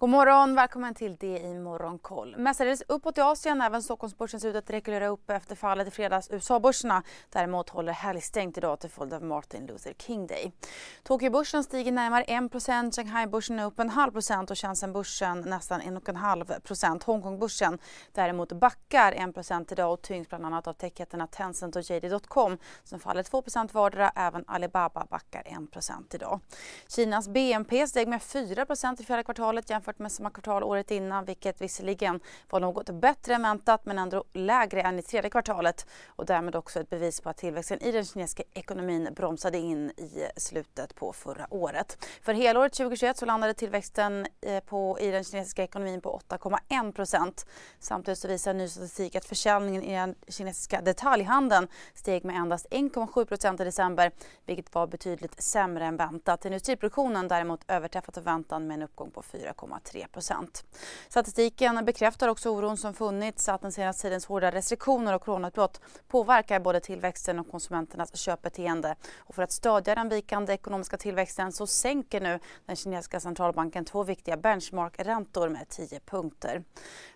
God morgon, välkommen till det i Morgonkoll. Mestadels uppåt i Asien, även Stockholmsbörsen ser ut att rekylera upp efter fallet i fredags. USA-börserna däremot håller helgstängt idag till följd av Martin Luther King Day. Tokyobörsen stiger närmare 1% Shanghai-börsen är upp en halv procent och Shenzhen-börsen nästan 1,5 procent. Hongkong-börsen däremot backar 1% idag och tyngs bland annat av techjättarna Tencent och JD.com som faller 2% vardera. Även Alibaba backar 1% idag. Kinas BNP steg med 4% i fjärde kvartalet jämfört jämfört med samma kvartal året innan vilket visserligen var något bättre än väntat men ändå lägre än i tredje kvartalet och därmed också ett bevis på att tillväxten i den kinesiska ekonomin bromsade in i slutet på förra året. För helåret 2021 så landade tillväxten eh, på, i den kinesiska ekonomin på 8,1 procent. Samtidigt så visar ny statistik att försäljningen i den kinesiska detaljhandeln steg med endast 1,7 procent i december vilket var betydligt sämre än väntat. Industriproduktionen däremot överträffat förväntan med en uppgång på 4, 1,3 Statistiken bekräftar också oron som funnits att den senaste tidens hårda restriktioner och coronautbrott påverkar både tillväxten och konsumenternas köpbeteende. Och för att stödja den vikande ekonomiska tillväxten så sänker nu den kinesiska centralbanken två viktiga benchmarkräntor med 10 punkter.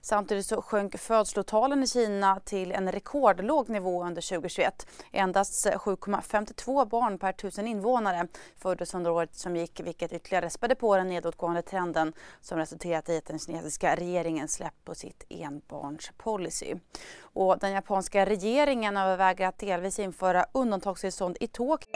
Samtidigt så sjönk födslotalen i Kina till en rekordlåg nivå under 2021. Endast 7,52 barn per tusen invånare föddes under året som gick vilket ytterligare spädde på den nedåtgående trenden som resulterat i att den kinesiska regeringen släppt på sitt enbarnspolicy. Och den japanska regeringen överväger att delvis införa undantagstillstånd i Tokyo.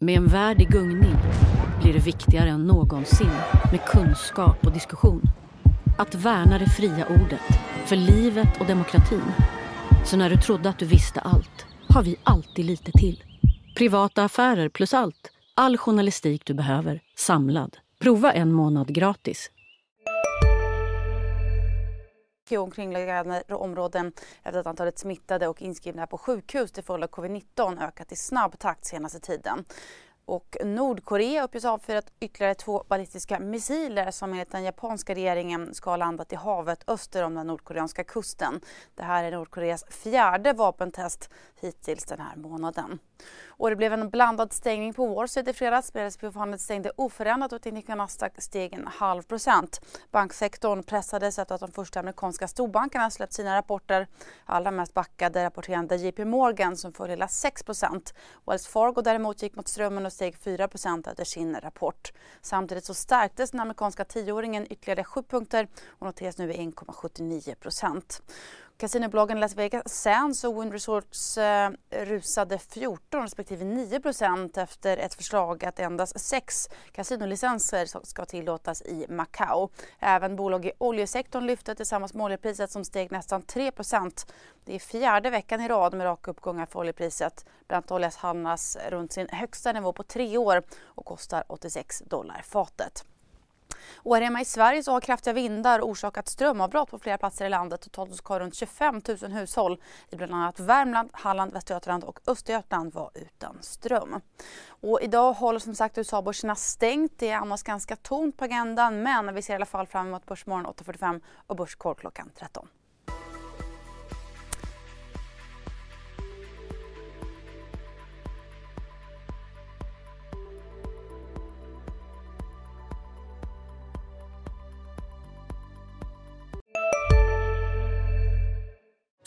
Med en värld i gungning blir det viktigare än någonsin med kunskap och diskussion. Att värna det fria ordet, för livet och demokratin. Så när du trodde att du visste allt, har vi alltid lite till. Privata affärer plus allt. All journalistik du behöver, samlad. Prova en månad gratis. omkringliggande områden efter att antalet smittade och inskrivna på sjukhus till följd av covid-19 ökat i snabb takt senaste tiden. Och Nordkorea uppges ha avfyrat ytterligare två ballistiska missiler som enligt den japanska regeringen ska ha landat i havet öster om den nordkoreanska kusten. Det här är Nordkoreas fjärde vapentest hittills den här månaden. Och det blev en blandad stängning på Wall Street i fredags. SP500 stängde oförändrat och tekniska Nasdaq steg en halv procent. Banksektorn pressades efter att de första amerikanska storbankerna släppt sina rapporter. Allra mest backade rapporterande JP Morgan som föll hela 6 procent. Wells Fargo däremot gick mot strömmen och steg 4 procent efter sin rapport. Samtidigt så stärktes den amerikanska tioåringen ytterligare 7 punkter och noteras nu i 1,79 procent. Kasinobolagen Las Vegas Sands och Wind Resorts eh, rusade 14 respektive 9% efter ett förslag att endast sex kasinolicenser ska tillåtas i Macao. Även bolag i oljesektorn lyfte tillsammans med oljepriset som steg nästan 3% Det är fjärde veckan i rad med raka uppgångar för oljepriset. Brantoljas handlas runt sin högsta nivå på tre år och kostar 86 dollar fatet. Och här hemma i Sverige så har kraftiga vindar orsakat strömavbrott på flera platser i landet. Totalt ska runt 25 000 hushåll i bland annat Värmland, Halland, Västergötland och Östergötland vara utan ström. Och idag håller som sagt USA-börserna stängt. Det är annars ganska tomt på agendan men vi ser i alla fall fram emot Börsmorgon 8.45 och Börskoll klockan 13.